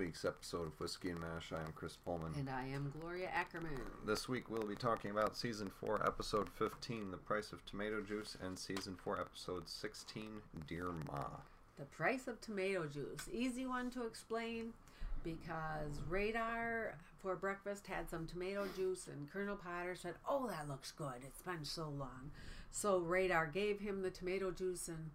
week's episode of Whiskey and Mash. I am Chris Pullman. And I am Gloria Ackerman. This week we'll be talking about Season 4, Episode 15, The Price of Tomato Juice, and Season 4, Episode 16, Dear Ma. The price of tomato juice. Easy one to explain because Radar for breakfast had some tomato juice, and Colonel Potter said, Oh, that looks good. It's been so long. So Radar gave him the tomato juice, and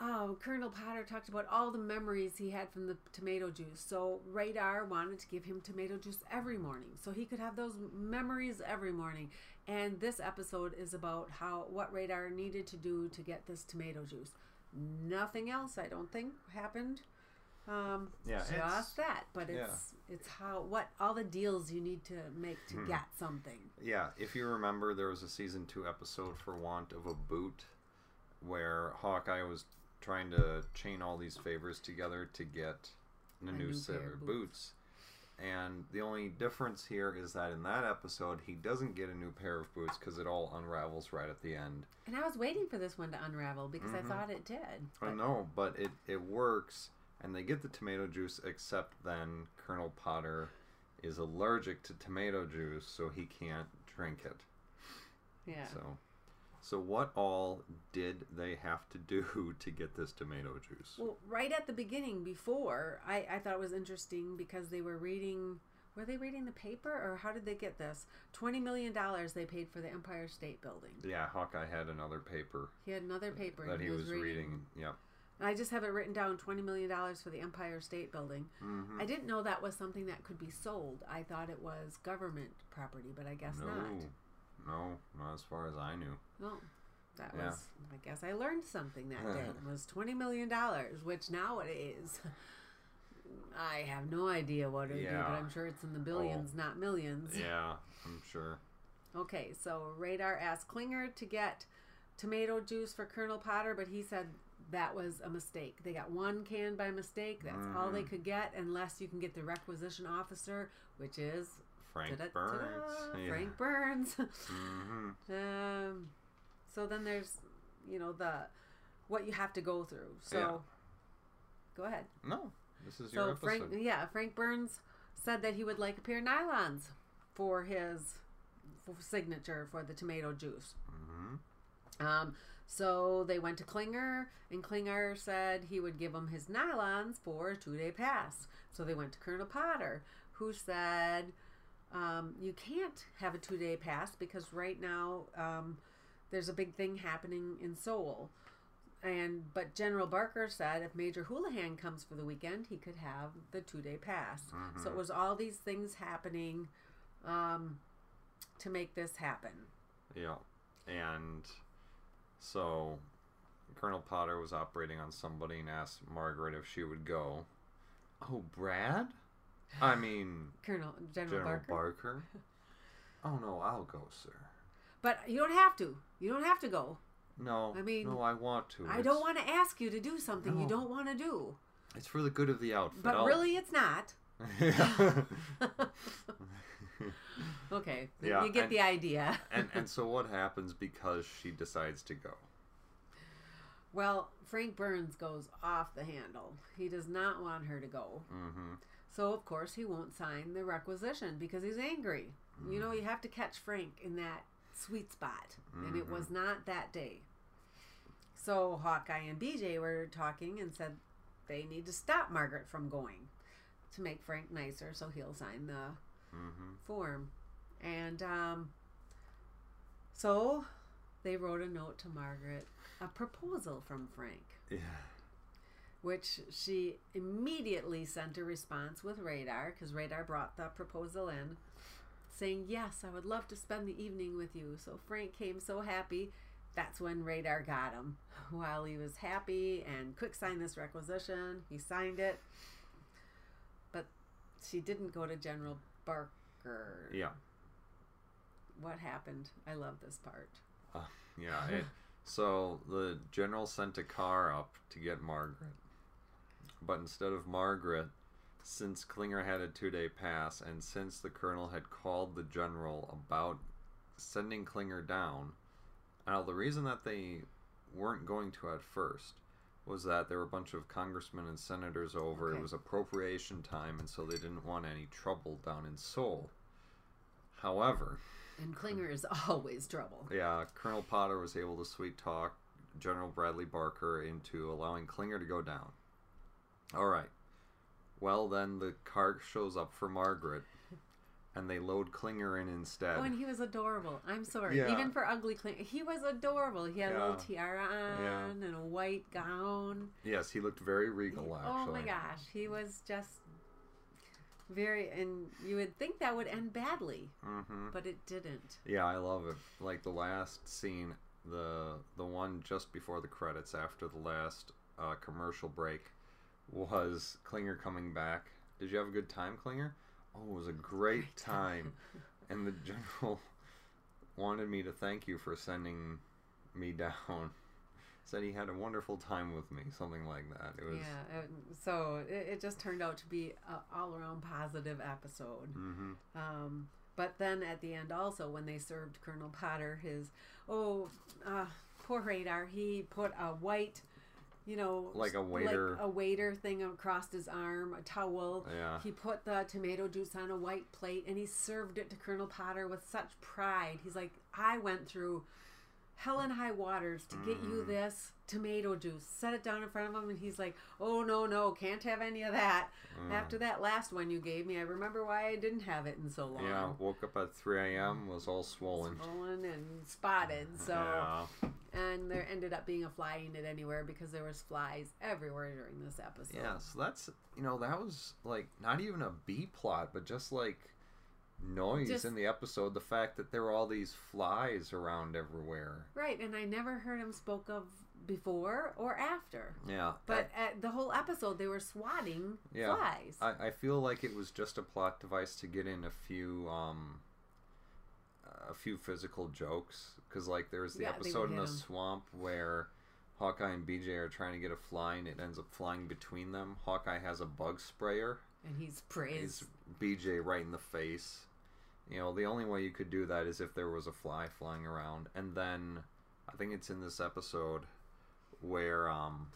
oh, Colonel Potter talked about all the memories he had from the tomato juice. So Radar wanted to give him tomato juice every morning so he could have those memories every morning. And this episode is about how what Radar needed to do to get this tomato juice. Nothing else, I don't think, happened. Um, Yeah, just that. But yeah. it's it's how what all the deals you need to make to Hmm. get something. Yeah, if you remember, there was a Season 2 episode for Want of a Boot where Hawkeye was trying to chain all these favors together to get a, A new, new set pair of boots. And the only difference here is that in that episode, he doesn't get a new pair of boots because it all unravels right at the end. And I was waiting for this one to unravel because Mhm. I thought it did. I know, but it, it works, and they get the tomato juice, except then Colonel Potter is allergic to tomato juice, so he can't drink it. Yeah. So, so what all did they have to do to get this tomato juice? Well, right at the beginning, before I, I thought it was interesting because they were reading. Were they reading the paper, or how did they get this? Twenty million dollars they paid for the Empire State Building. yeah, Hawkeye had another paper He had another paper that and he was reading. Yep. And I just have it written down: twenty million dollars for the Empire State Building. hmm I didn't know that was something that could be sold. I thought it was government property, but I guess no, not. no, not as far as I knew. No, that Yeah. was. I guess I learned something that day. It was twenty million dollars, which nowadays, I have no idea what it would be, but I'm sure it's in the billions, not millions. Yeah, I'm sure. Okay, so Radar asked Klinger to get tomato juice for Colonel Potter, but he said that was a mistake. They got one can by mistake. That's all they Mhm. could get, unless you can get the requisition officer, which is Frank ta-da, Burns. ta-da, Yeah. Frank Burns. hmm Um, so then there's, you know, the what you have to go through. So Yeah. go ahead. No, this is your So episode. Frank, yeah, Frank Burns said that he would like a pair of nylons for his for signature for the tomato juice. hmm Um, so they went to Klinger, and Klinger said he would give him his nylons for a two day pass. So they went to Colonel Potter, who said, um, You can't have a two day pass because right now um, there's a big thing happening in Seoul. And but General Barker said if Major Houlihan comes for the weekend, he could have the two day pass. So it was all these things happening um, to make this happen. Yeah, and so Colonel Potter was operating on somebody and asked Margaret if she would go. Oh, Brad? I mean, Colonel General, General Barker. Barker. Oh no, I'll go, sir. But you don't have to. You don't have to go. No, I mean, no, I want to. I It's- don't want to ask you to do something you don't want to do. It's for the good of the outfit. But I'll- really, it's not. Okay, Yeah, you get and- the idea. and and so what happens because she decides to go? well, Frank Burns goes off the handle. He does not want her to go. Mm-hmm. So, of course, he won't sign the requisition because he's angry. You know, you have to catch Frank in that sweet spot. And it was not that day. So, Hawkeye and BJ were talking and said they need to stop Margaret from going to make Frank nicer so he'll sign the Mm-hmm. form. And um, so they wrote a note to Margaret, a proposal from Frank Yeah. which she immediately sent a response with Radar because Radar brought the proposal in, saying, Yes, I would love to spend the evening with you. So Frank came so happy. That's when Radar got him. While he was happy and quick sign this requisition, he signed it. But she didn't go to General Barker. Yeah. What happened? I love this part. Uh, yeah. It, so the general sent a car up to get Margaret. But instead of Margaret, since Klinger had a two day pass and since the colonel had called the general about sending Klinger down, now the reason that they weren't going to at first was that there were a bunch of congressmen and senators over. Okay. It was appropriation time, and so they didn't want any trouble down in Seoul. However, And Klinger is always trouble. yeah, Colonel Potter was able to sweet talk General Bradley Barker into allowing Klinger to go down. All right. Well, then the car shows up for Margaret, and they load Klinger in instead. Oh, and he was adorable. I'm sorry. Yeah. Even for ugly Klinger, he was adorable. He had a little tiara on Yeah. and a white gown. yes, he looked very regal, actually. Oh my gosh, he was just very. And you would think that would end badly, hmm but it didn't. Yeah, I love it. Like the last scene, the the one just before the credits, after the last uh, commercial break, was Klinger coming back. Did you have a good time, Klinger? Oh, it was a great time. and the general wanted me to thank you for sending me down. Said he had a wonderful time with me, something like that. It was. Yeah. it- So it, it just turned out to be a all around positive episode. hmm Um, but then at the end, also, when they served Colonel Potter his, oh, uh, poor radar, he put a white, you know, Like a waiter- like a waiter thing across his arm, a towel. Yeah. He put the tomato juice on a white plate and he served it to Colonel Potter with such pride. He's like, I went through hell and high waters to get you Mm. this tomato juice. Set it down in front of him, and he's like, "Oh no, no, can't have any of that." Mm. After that last one you gave me, I remember why I didn't have it in so long. Yeah, woke up at 3 a.m., was all swollen. Swollen and spotted. So, Yeah. and there ended up being a fly in it anywhere because there was flies everywhere during this episode. Yeah, so that's you know that was like not even a B plot, but just like noise Just- in the episode. The fact that there were all these flies around everywhere. Right, and I never heard him spoke of before or after. Yeah, But at the whole episode, they were swatting Yeah. flies. I, I feel like it was just a plot device to get in a few um a few physical jokes because like there was the Yeah, episode in the 'em. swamp where Hawkeye and BJ are trying to get a fly and it ends up flying between them. Hawkeye has a bug sprayer. and he's praised. He's BJ right in the face. You know, the only way you could do that is if there was a fly flying around. And then I think it's in this episode where um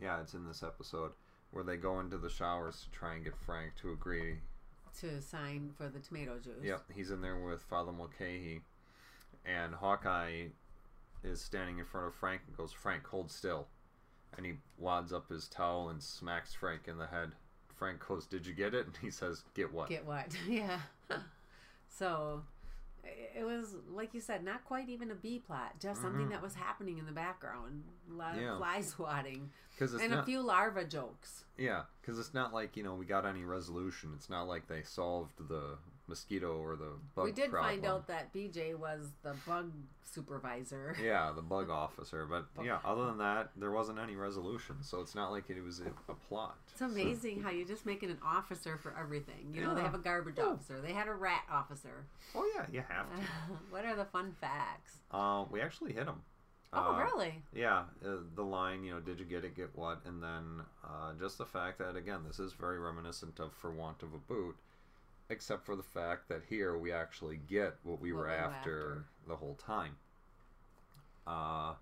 yeah, it's in this episode where they go into the showers to try and get Frank to agree. to sign for the tomato juice. Yep, he's in there with Father Mulcahy and Hawkeye is standing in front of Frank and goes, Frank, hold still. And he wads up his towel and smacks Frank in the head. Frank goes, Did you get it? And he says, Get what? Get what? yeah. so it was like you said, not quite even a B plot, just something Mhm. that was happening in the background. A lot Yeah. of fly swatting and not, a few larva jokes. yeah, because it's not like you know we got any resolution. It's not like they solved the mosquito or the bug. we did find out that BJ was the bug supervisor. Yeah, the bug officer, but yeah, other than that, there wasn't any resolution. So it's not like it was a, a plot. It's amazing how you just making an officer for everything. You know, they have a garbage Oh. officer. They had a rat officer. Oh yeah, you have to. what are the fun facts? Uh, we actually hit him. oh, Uh, really? Yeah, uh, the line, you know, did you get it, get what? And then uh, just the fact that, again, this is very reminiscent of For Want of a Boot, except for the fact that here we actually get what we What were we after, after. the whole time. Uh,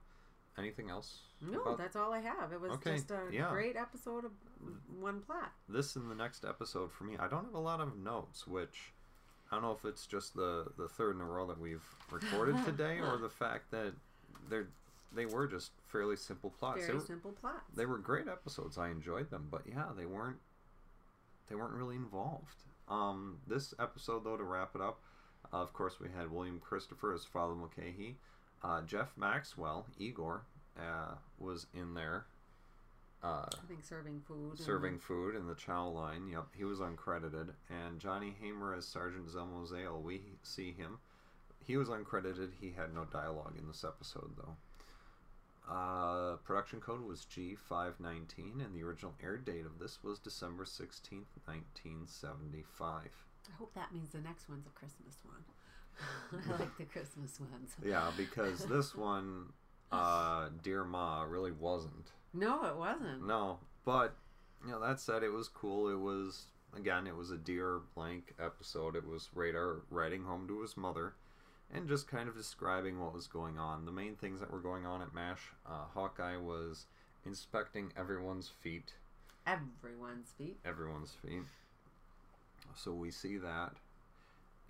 anything else? No, that's all I have. It was Okay, just a yeah. great episode of one plot. this in the next episode for me? I don't have a lot of notes, which I don't know if it's just the, the third in a row that we've recorded today or the fact that they're they were just fairly simple plots. Very were- simple plots. they were great episodes. I enjoyed them, but yeah, they weren't they weren't really involved. Um, this episode, though, to wrap it up, uh, of course, we had William Christopher as Father Mulcahy. Uh, Jeff Maxwell, Igor, uh, was in there. Uh, I think serving food. and- serving food in the chow line. Yep, he was uncredited. And Johnny Haymer as Sergeant Zelmo Zale. We see him. He was uncredited. He had no dialogue in this episode, though. Uh, production code was G519, and the original air date of this was December 16th, 1975. I hope that means the next one's a Christmas one. I like the Christmas ones. Yeah, because this one, uh, Dear Ma, really wasn't. No, it wasn't. No, but you know that said, it was cool. It was again, it was a dear blank episode. It was Radar writing home to his mother, and just kind of describing what was going on. The main things that were going on at Mash, uh, Hawkeye was inspecting everyone's feet. Everyone's feet. Everyone's feet. So we see that.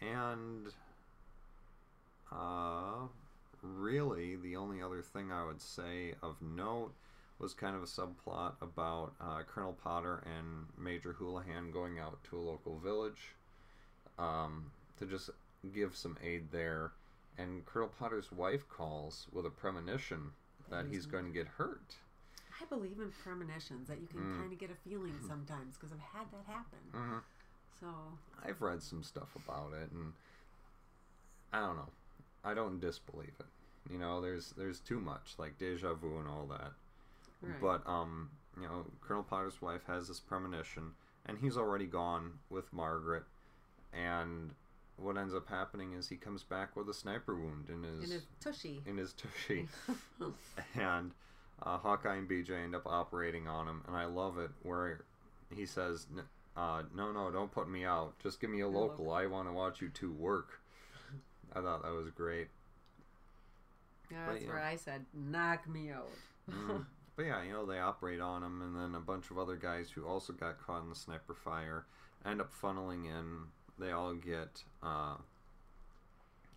And uh, really, the only other thing I would say of note was kind of a subplot about uh, Colonel Potter and Major Houlihan going out to a local village um, to just give some aid there. And Colonel Potter's wife calls with a premonition that he's going to get hurt. I believe in premonitions that you can Mm. kind of get a feeling sometimes because I've had that happen. Mm-hmm. So I've read some stuff about it, and I don't know. I don't disbelieve it. You know, there's there's too much like deja vu and all that. right. But um, you know, Colonel Potter's wife has this premonition, and he's already gone with Margaret. And what ends up happening is he comes back with a sniper wound in his in his tushy. in his tushy, and uh, Hawkeye and BJ end up operating on him, and I love it where he says, uh, "No, no, don't put me out. Just give me a A local. I want to watch you two work." I thought that was great. yeah, that's yeah. where I said, "Knock me out." Mhm. But yeah, you know, they operate on him, and then a bunch of other guys who also got caught in the sniper fire end up funneling in. They all get uh,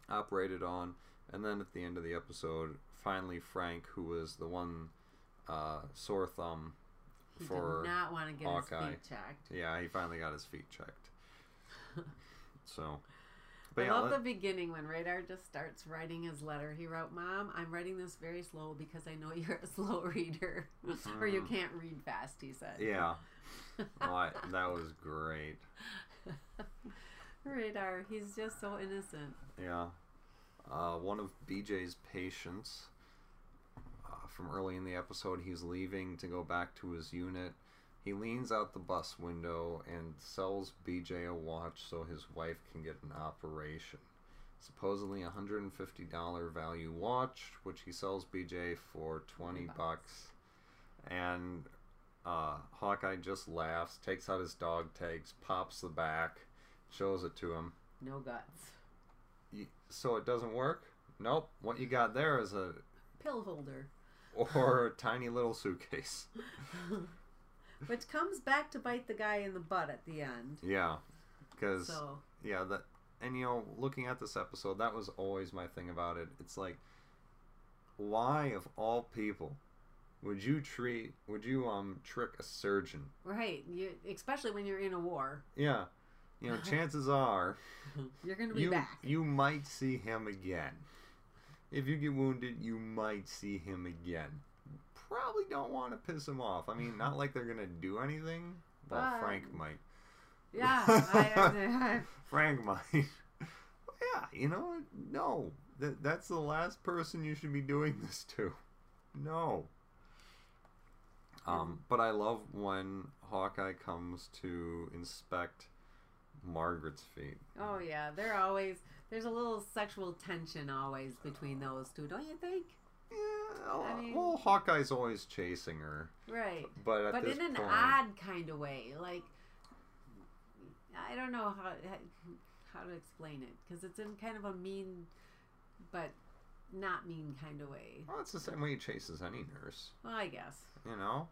operated on, and then at the end of the episode, finally Frank, who was the one uh, sore thumb He for did not want to get Hawkeye. his feet checked. yeah, he finally got his feet checked. so, but I yeah, love let- the beginning when Radar just starts writing his letter. He wrote, "Mom, I'm writing this very slow because I know you're a slow reader, or you Mhm. can't read fast." He said. yeah, well, I, that was great. Radar, he's just so innocent. Yeah. Uh, one of BJ's patients uh, from early in the episode, he's leaving to go back to his unit. He leans out the bus window and sells BJ a watch so his wife can get an operation. Supposedly a $150 value watch, which he sells BJ for 20 bucks. bucks. And uh, Hawkeye just laughs, takes out his dog tags, pops the back, shows it to him. No guts. So it doesn't work? Nope. What you got there is a Pill holder, or a tiny little suitcase. which comes back to bite the guy in the butt at the end. Yeah, because So yeah, that and you know, looking at this episode, that was always my thing about it. It's like, why of all people would you treat? Would you um trick a surgeon? right, you especially when you're in a war, Yeah, you know, chances are you're gonna be you back. you might see him again. If you get wounded, you might see him again. Probably don't want to piss him off. I mean, not like they're gonna do anything. Well, But- Frank might. yeah, I, I, Frank might. Yeah, you know, no. That that's the last person you should be doing this to. No. Um, but I love when Hawkeye comes to inspect Margaret's feet. oh yeah, they're always there's a little sexual tension always between those two, don't you think? Yeah, I mean- well, Hawkeye's always chasing her, Right. but but in an point, odd kind of way. Like I don't know how how to explain it because it's in kind of a mean, but not mean kind of way. well, it's the same way he chases any nurse, Well, I guess. you know.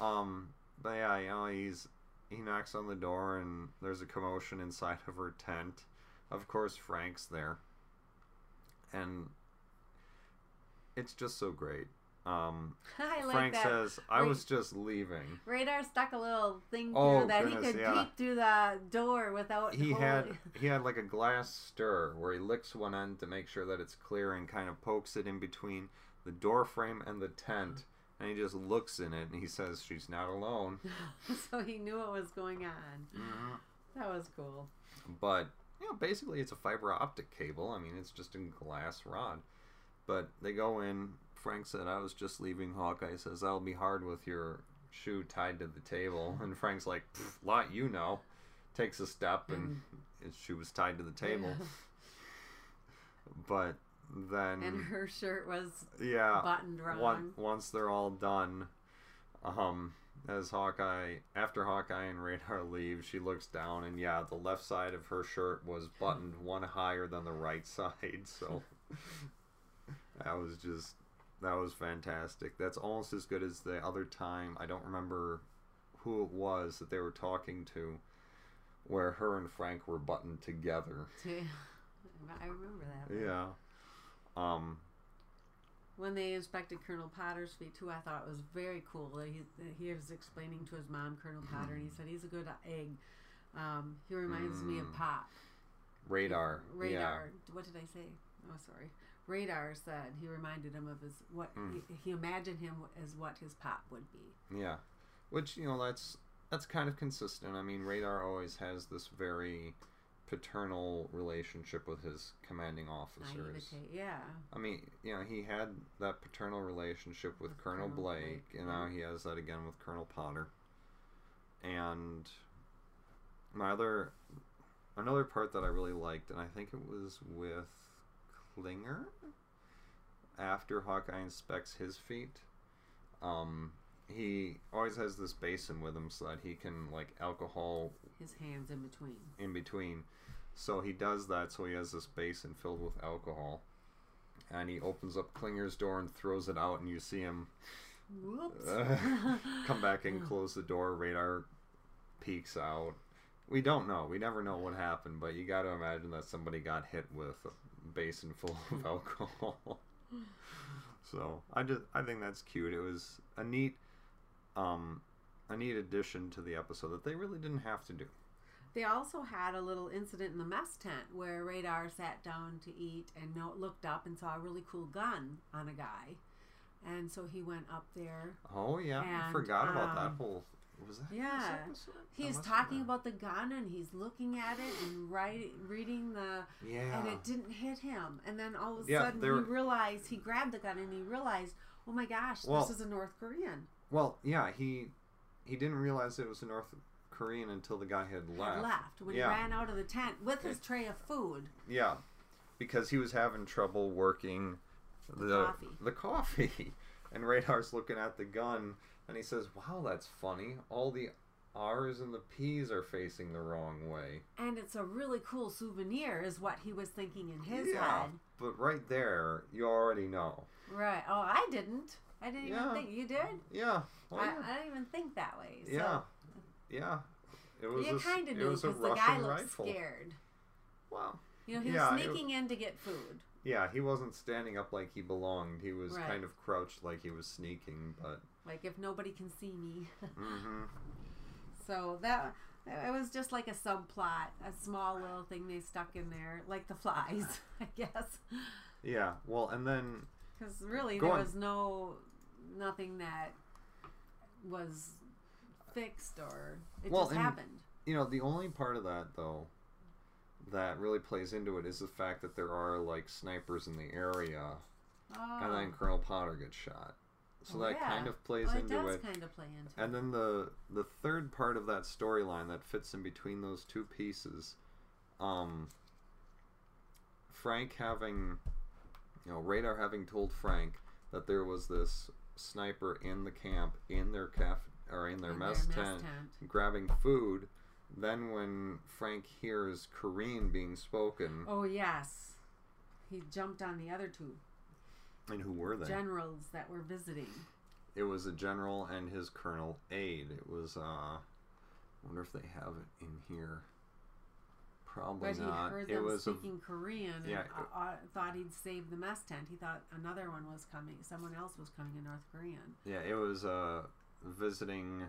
Um, but yeah, you know, he's he knocks on the door and there's a commotion inside of her tent. Of course, Frank's there, and it's just so great. Um, like Frank says, "I Wait. was just leaving." Radar stuck a little thing Oh, through that he could yeah. peek through the door without. he holding- had he had like a glass stir where he licks one end to make sure that it's clear and kind of pokes it in between the door frame and the tent and he just looks in it and he says she's not alone so he knew what was going on. That was cool. but you know basically it's a fiber optic cable i mean it's just a glass rod but they go in. Frank said i was just leaving. Hawkeye says that'll be hard with your shoe tied to the table. And frank's like lot you know. Takes a step and his shoe was tied to the table. But then and her shirt was yeah buttoned wrong. one, once they're all done um as hawkeye after hawkeye and radar leave she looks down and yeah the left side of her shirt was buttoned one higher than the right side so that was just that was fantastic. That's almost as good as the other time. I don't remember who it was that they were talking to, where her and Frank were buttoned together. I remember that. Yeah. Um. When they inspected Colonel Potter's feet too, I thought it was very cool. that He, that he was explaining to his mom, Colonel Potter, and he said he's a good egg. Um, he reminds me of Mm. Pop. Radar. Radar. What did I say? Oh, sorry. Radar said he reminded him of his what Mm. he, he imagined him as what his pop would be. Yeah. Which you know that's that's kind of consistent. I mean, Radar always has this very paternal relationship with his commanding officers. Naivete. Yeah. I mean, you know, he had that paternal relationship with, With Colonel, Colonel Blake, Blake, and now he has that again with Colonel Potter. And my other, another part that I really liked, and I think it was with Klinger, after Hawkeye inspects his feet, um, he always has this basin with him so that he can like alcohol His hands in between. in between. So he does that so he has this basin filled with alcohol. And he opens up Klinger's door and throws it out, and you see him Whoops. uh, come back and close the door. Radar peeks out. We don't know. We never know what happened, but you got to imagine that somebody got hit with a basin full of alcohol. so I just I think that's cute. It was a neat, um, a neat addition to the episode that they really didn't have to do. They also had a little incident in the mess tent where Radar sat down to eat and no, looked up and saw a really cool gun on a guy. And so he went up there. Oh yeah, I And, forgot about that um, whole. Was that yeah. this episode? That He's talking about the gun and he's looking at it and writing, reading the, Yeah. and it didn't hit him. And then all of a Yeah, sudden he realized he grabbed the gun and he realized, oh my gosh, Well- this is a North Korean. Well, yeah, he he didn't realize it was a North Korean until the guy had left. Had left when Yeah. he ran out of the tent with his tray of food. Yeah, because he was having trouble working the The coffee. the coffee. And Radar's looking at the gun, and he says, "Wow, that's funny. All the R's and the P's are facing the wrong way." And it's a really cool souvenir, is what he was thinking in his yeah, head. but right there, you already know. Right. Oh, I didn't. I didn't Yeah. even think you did. Yeah. Well, I, yeah. I didn't even think that way. So yeah. Yeah. It was you kind of knew because the guy looked rifle. scared. Wow. You know, he Yeah, was sneaking in to get food. Yeah, he wasn't standing up like he belonged. He was Right. kind of crouched like he was sneaking, but Like if nobody can see me. hmm so that it was just like a subplot, a small little thing they stuck in there, like the flies, I guess. yeah. Well, and then Because really, there on. was no nothing that was fixed or it Well, just and- happened. you know the only part of that though that really plays into it is the fact that there are like snipers in the area, Oh, and then Colonel Potter gets shot. So Oh, that yeah. kind of plays oh, it into does it. kind of play into And it. then the the third part of that storyline that fits in between those two pieces, um, Frank having, you know, Radar having told Frank that there was this sniper in the camp in their caf or in their In mess, tent, grabbing food. Then when Frank hears Korean being spoken, Oh yes, he jumped on the other two and who were they? generals that were visiting. it was a general and his colonel aide. It was uh, I wonder if they have it in here. Probably But he not. heard it them was a speaking Korean and yeah, uh, uh, thought he'd save the mess tent. He thought another one was coming. Someone else was coming in North Korean. yeah. It was a visiting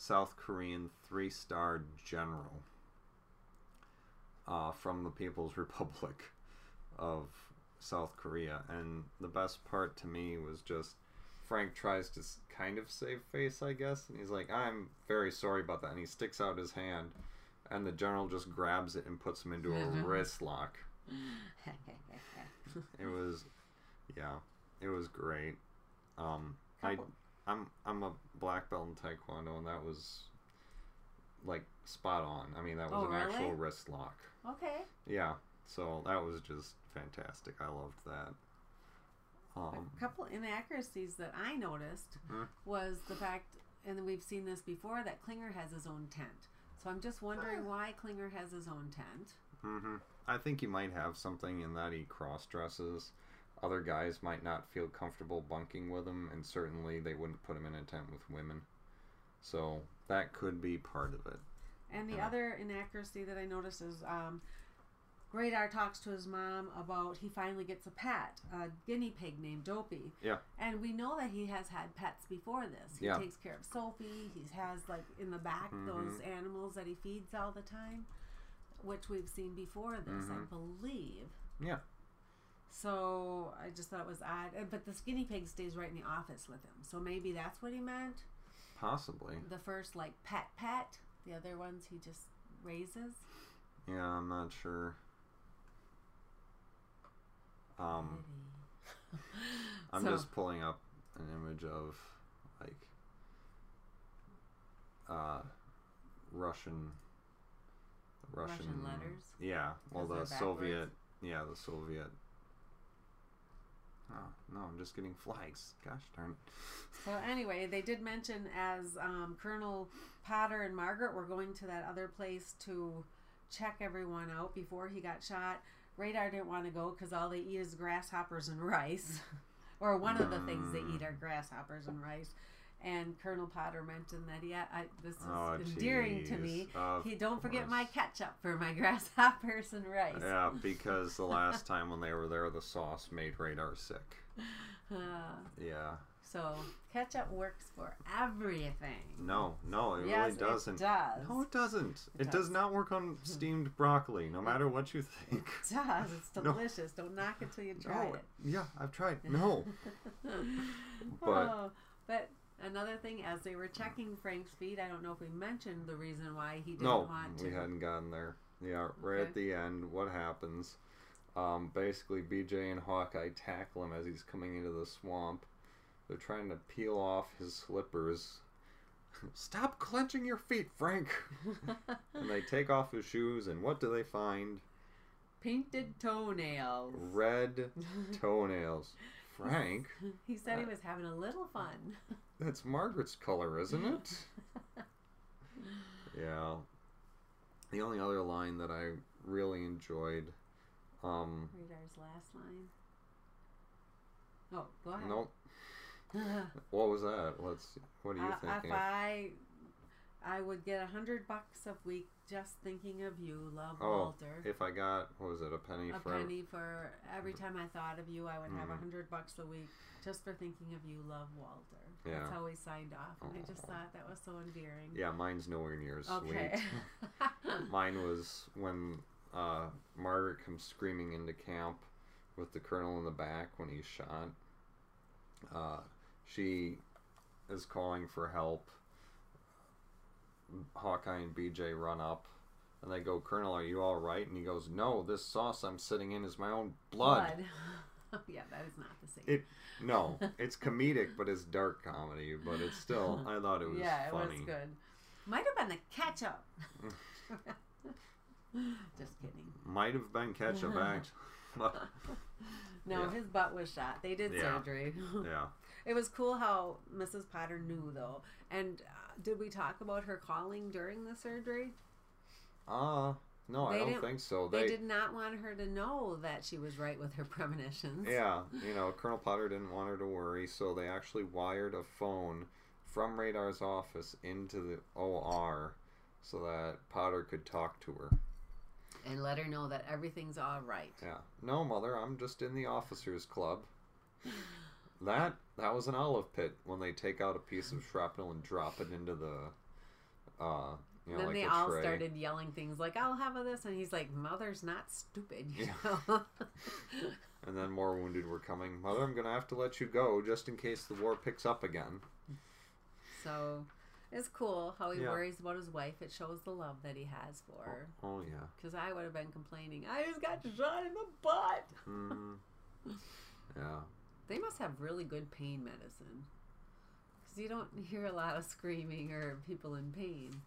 South Korean three star general uh, from the People's Republic of South Korea, and the best part to me was just Frank tries to kind of save face, I guess, and he's like, "I'm very sorry about that," and he sticks out his hand, and the general just grabs it and puts him into a wrist lock. It was, yeah, it was great. Um, I, I'm I'm a black belt in taekwondo, and that was like spot on. I mean, that was Oh, an actual wrist lock. okay. Yeah, so that was just fantastic. I loved that. Um, a couple inaccuracies that I noticed Hmm. was the fact, and we've seen this before, that Klinger has his own tent. So I'm just wondering why Klinger has his own tent. hmm I think he might have something in that he cross dresses. Other guys might not feel comfortable bunking with him, and certainly they wouldn't put him in a tent with women. So that could be part of it. And the Yeah. other inaccuracy that I noticed is um, Radar talks to his mom about he finally gets a pet, a guinea pig named Dopey. Yeah. And we know that he has had pets before this. He Yeah. takes care of Sophie. He has like in the back Mhm. those animals that he feeds all the time, which we've seen before this, I Mhm. believe. Yeah. So I just thought it was odd. Uh, But the guinea pig stays right in the office with him. So maybe that's what he meant. Possibly. The first like pet pet. The other ones he just raises. Yeah, I'm not sure. Um, I'm So- just pulling up an image of like uh Russian Russian, Russian letters? Yeah, well the Soviet yeah, the Soviet Oh, no, I'm just getting flags. Gosh darn it. So anyway, they did mention as um, Colonel Potter and Margaret were going to that other place to check everyone out before he got shot. Radar didn't want to go because all they eat is grasshoppers and rice, or one of the things they eat are grasshoppers and rice. And Colonel Potter mentioned that yeah, I, this is Oh, endearing to me. Of he don't forget my ketchup for my grasshoppers and rice. Yeah, because the last time when they were there the sauce made radar sick. Uh, Yeah. so ketchup works for everything. No, no, it yes, really doesn't. It does. No, it doesn't. It It, does. does. not work on steamed broccoli, no matter what you think. It does. It's No. delicious. Don't knock it till you try No, it. yeah, I've tried. No, but oh, but another thing, as they were checking Frank's feet, I don't know if we mentioned the reason why he didn't no, want to. we hadn't gotten there. Yeah, right Okay. at the end, what happens? Um, basically, BJ and Hawkeye tackle him as he's coming into the swamp. They're trying to peel off his slippers. Stop clenching your feet, Frank! and they take off his shoes, and what do they find? Painted toenails. Red toenails. Frank, he said he was having a little fun. that's Margaret's color, isn't it? Yeah. The only other line that I really enjoyed, um, Radar's last line. Oh, go ahead. nope. What was that? Let's. What are you Uh, thinking? if I, I would get a hundred bucks a week just thinking of you, love Oh, Walter. if I got, what was it, a penny a for? penny for every time I thought of you, I would have a Mhm. hundred bucks a week just for thinking of you, love Walter. Yeah. That's how he signed off, and I just thought that was so endearing. Yeah, mine's nowhere near as Okay. sweet. Mine was when uh, Margaret comes screaming into camp with the colonel in the back when he's shot. Uh, she is calling for help. Hawkeye and BJ run up and they go, Colonel, are you all right? And he goes, No, this sauce I'm sitting in is my own blood. Oh, yeah, that is not the same. It no, it's comedic, but it's dark comedy. But it's still, I thought it was yeah, it funny. was good. Might have been the ketchup. just kidding. Might have been ketchup, act. No, Yeah. his butt was shot. They did Yeah. surgery. yeah. It was cool how Mrs. Potter knew, though. And uh, did we talk about her calling during the surgery? Uh, no, I don't think so. They, They, did not want her to know that she was right with her premonitions. yeah, you know, Colonel Potter didn't want her to worry, so they actually wired a phone from Radar's office into the OR so that Potter could talk to her. And let her know that everything's all right. Yeah. No, mother, I'm just in the officers club. That that was an olive pit when they take out a piece of shrapnel and drop it into the uh you know then like they all tray. started yelling things like, I'll have a this. And he's like, Mother's not stupid. You Yeah. know? And then more wounded were coming. Mother, I'm gonna have to let you go just in case the war picks up again. so it's cool how he Yeah. worries about his wife. It shows the love that he has for her. Oh yeah. Because I would have been complaining, I just got shot in the butt. Mm. Yeah. They must have really good pain medicine. Because you don't hear a lot of screaming or people in pain.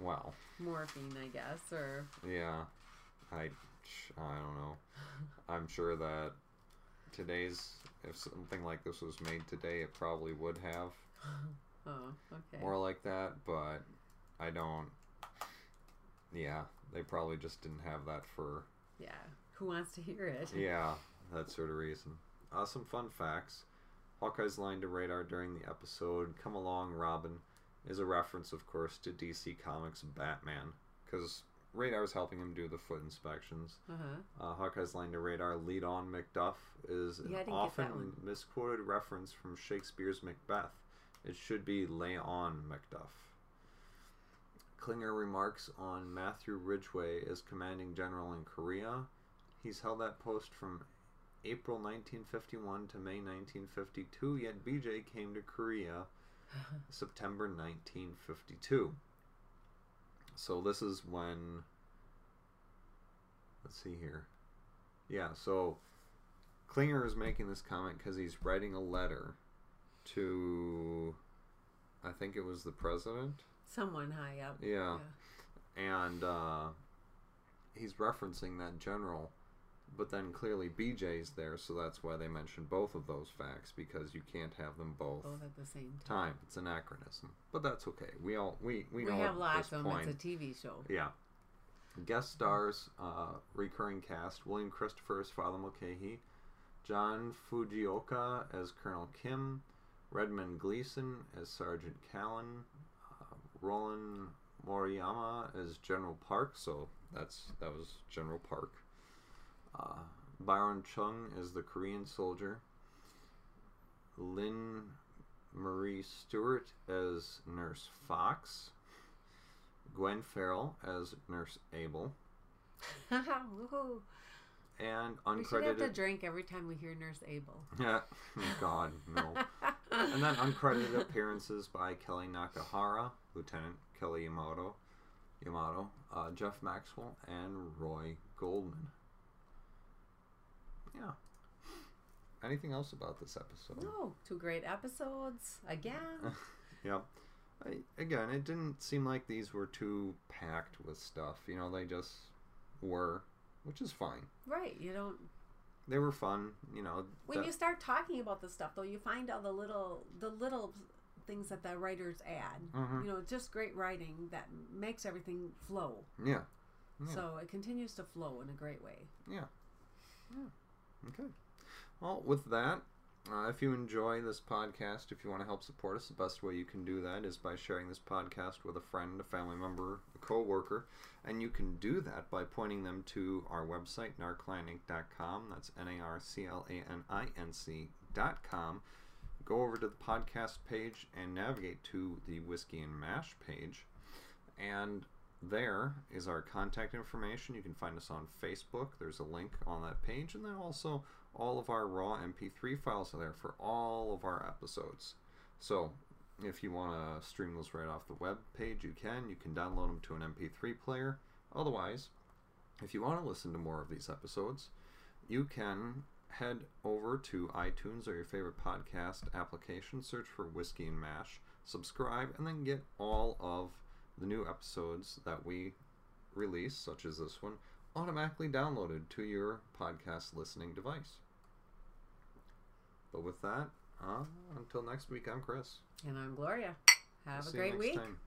Wow. Morphine, I guess, or Yeah. I I don't know. I'm sure that today's if something like this was made today, it probably would have oh, okay. more like that, but I don't. Yeah, they probably just didn't have that for yeah. Who wants to hear it? yeah that sort of reason. Uh, some fun facts. Hawkeye's line to Radar during the episode, Come Along, Robin, is a reference, of course, to DC Comics Batman, because Radar Radar's helping him do the foot inspections. Uh-huh. Uh, Hawkeye's line to Radar, Lead On Macduff, is Yeah, an often misquoted reference from Shakespeare's Macbeth. It should be Lay On Macduff. Klinger remarks on Matthew Ridgway as commanding general in Korea. He's held that post from April 1951 to May 1952, yet BJ came to Korea September 1952. So this is when. Let's see here. Yeah, so Klinger is making this comment because he's writing a letter to. I think it was the president. Someone high up. Yeah. And uh, he's referencing that general, but then clearly BJ's there, so that's why they mentioned both of those facts because you can't have them both. Both at the same time. Time. It's anachronism, but that's okay. We all we we, We, know have lots of them. point. It's a TV show. Yeah. Guest stars, uh, recurring cast: William Christopher as Father Mulcahy, John Fujioka as Colonel Kim, Redmond Gleeson as Sergeant Callan, uh, Roland Moriyama as General Park. So that's that was General Park. Uh, Byron Chung as the Korean soldier. Lynn Marie Stewart as Nurse Fox. Gwen Farrell as Nurse Able, Woohoo. and We should have to uncredited. drink every time we hear Nurse Able. Yeah, God, no. and then uncredited appearances by Kellye Nakahara, Lieutenant Kellye Yamato, Yamato, uh, Jeff Maxwell, and Roy Goldman. Yeah. Anything else about this episode? No, two great episodes again. yeah. I, again, it didn't seem like these were too packed with stuff. You know, they just were, which is fine. right. You don't. They were fun. You know. When that- you start talking about the stuff, though, you find all the little, the little things that the writers add. Mhm. You know, just great writing that makes everything flow. Yeah. Yeah. So it continues to flow in a great way. Okay. Well, with that, uh, if you enjoy this podcast, if you want to help support us, the best way you can do that is by sharing this podcast with a friend, a family member, a coworker, and you can do that by pointing them to our website, narclaninc.com. That's N-A-R-C-L-A-N-I-N-C.com. Go over to the podcast page and navigate to the Whiskey and Mash page, and there is our contact information. You can find us on Facebook. There's a link on that page, and then also all of our raw MP3 files are there for all of our episodes. So, if you want to stream those right off the web page, you can. You can download them to an MP3 player. Otherwise, if you want to listen to more of these episodes, you can head over to iTunes or your favorite podcast application, search for Whiskey and Mash, subscribe, and then get all of the new episodes that we release, such as this one, automatically downloaded to your podcast listening device. But with that, uh, until next week, I'm Chris. And I'm Gloria. Have We'll a great week. time.